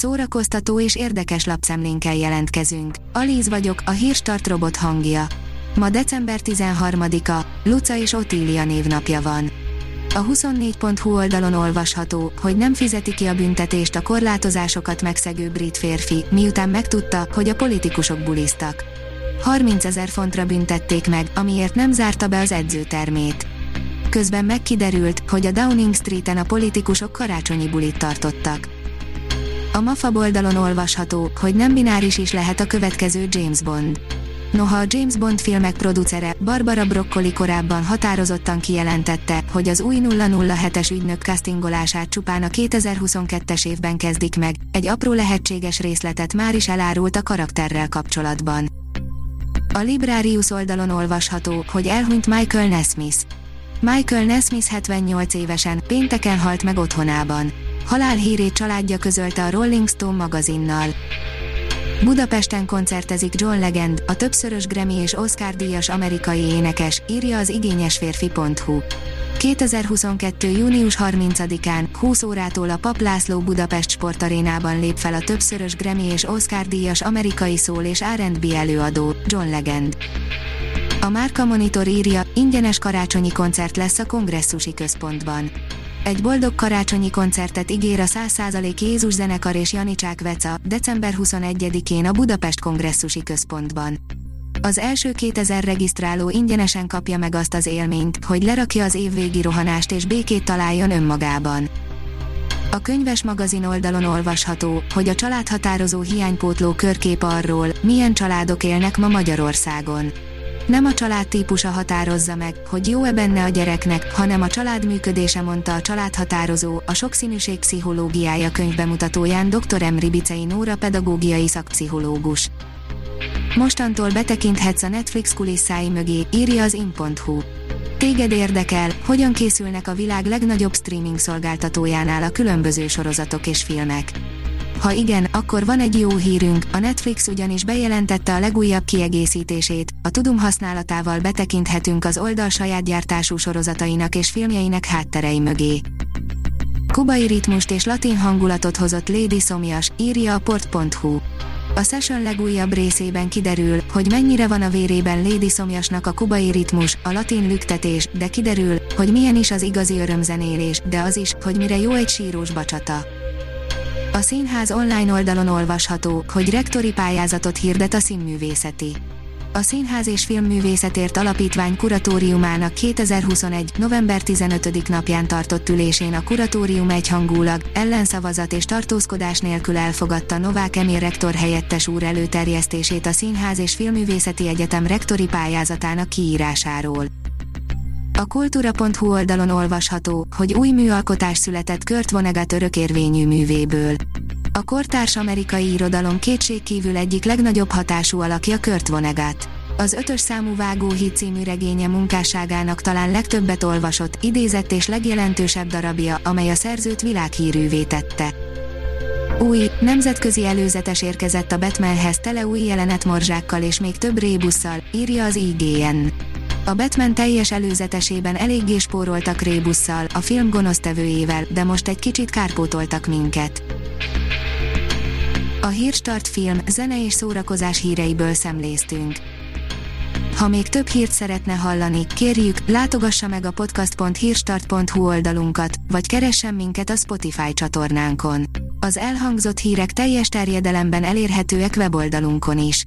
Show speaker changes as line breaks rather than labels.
szórakoztató és érdekes lapszemlénkkel jelentkezünk. Alíz vagyok, a hírstart robot hangja. Ma december 13-a, Luca és Otília névnapja van. A 24.hu oldalon olvasható, hogy nem fizeti ki a büntetést a korlátozásokat megszegő brit férfi, miután megtudta, hogy a politikusok bulisztak. 30 ezer fontra büntették meg, amiért nem zárta be az edzőtermét. Közben megkiderült, hogy a Downing Street-en a politikusok karácsonyi bulit tartottak. A MAFA oldalon olvasható, hogy nem bináris is lehet a következő James Bond. Noha a James Bond filmek producere Barbara Broccoli korábban határozottan kijelentette, hogy az új 007-es ügynök castingolását csupán a 2022-es évben kezdik meg, egy apró lehetséges részletet már is elárult a karakterrel kapcsolatban. A Librarius oldalon olvasható, hogy elhunyt Michael Nesmith. Michael Nesmith 78 évesen, pénteken halt meg otthonában. Halálhírét családja közölte a Rolling Stone magazinnal. Budapesten koncertezik John Legend, a többszörös Grammy és Oscar díjas amerikai énekes, írja az igényesférfi.hu. 2022. június 30-án, 20 órától a Pap László Budapest sportarénában lép fel a többszörös Grammy és Oscar díjas amerikai szól és R&B előadó, John Legend. A Márka Monitor írja, ingyenes karácsonyi koncert lesz a kongresszusi központban. Egy boldog karácsonyi koncertet ígér a 100% Jézus zenekar és Janicsák Veca, december 21-én a Budapest kongresszusi központban. Az első 2000 regisztráló ingyenesen kapja meg azt az élményt, hogy lerakja az évvégi rohanást és békét találjon önmagában. A könyves magazin oldalon olvasható, hogy a családhatározó hiánypótló körkép arról, milyen családok élnek ma Magyarországon. Nem a család típusa határozza meg, hogy jó-e benne a gyereknek, hanem a család működése mondta a családhatározó, a sokszínűség pszichológiája könyvbemutatóján dr. Emri Bicei Nóra pedagógiai szakpszichológus. Mostantól betekinthetsz a Netflix kulisszái mögé, írja az in.hu. Téged érdekel, hogyan készülnek a világ legnagyobb streaming szolgáltatójánál a különböző sorozatok és filmek. Ha igen, akkor van egy jó hírünk, a Netflix ugyanis bejelentette a legújabb kiegészítését, a Tudum használatával betekinthetünk az oldal saját gyártású sorozatainak és filmjeinek hátterei mögé. Kubai ritmust és latin hangulatot hozott Lady Szomjas, írja a port.hu. A Session legújabb részében kiderül, hogy mennyire van a vérében Lady Szomjasnak a kubai ritmus, a latin lüktetés, de kiderül, hogy milyen is az igazi örömzenélés, de az is, hogy mire jó egy sírós bacsata. A színház online oldalon olvasható, hogy rektori pályázatot hirdet a színművészeti. A Színház és Filmművészetért Alapítvány kuratóriumának 2021. november 15. napján tartott ülésén a kuratórium egyhangulag, ellenszavazat és tartózkodás nélkül elfogadta Novák Emil rektor helyettes úr előterjesztését a Színház és Filmművészeti Egyetem rektori pályázatának kiírásáról. A kultúra.hu oldalon olvasható, hogy új műalkotás született Kurt Vonnegut örökérvényű művéből. A kortárs amerikai irodalom kétségkívül egyik legnagyobb hatású alakja Kurt Vonnegut. Az ötös számú Vágóhíd című regénye munkásságának talán legtöbbet olvasott, idézett és legjelentősebb darabja, amely a szerzőt világhírűvé tette. Új, nemzetközi előzetes érkezett a Batmanhez tele új jelenetmorzsákkal és még több rébusszal, írja az IGN. A Batman teljes előzetesében eléggé spóroltak rébusszal, a film gonosztevőjével, de most egy kicsit kárpótoltak minket. A Hírstart film, zene és szórakozás híreiből szemléztünk. Ha még több hírt szeretne hallani, kérjük, látogassa meg a podcast.hírstart.hu oldalunkat, vagy keressen minket a Spotify csatornánkon. Az elhangzott hírek teljes terjedelemben elérhetőek weboldalunkon is.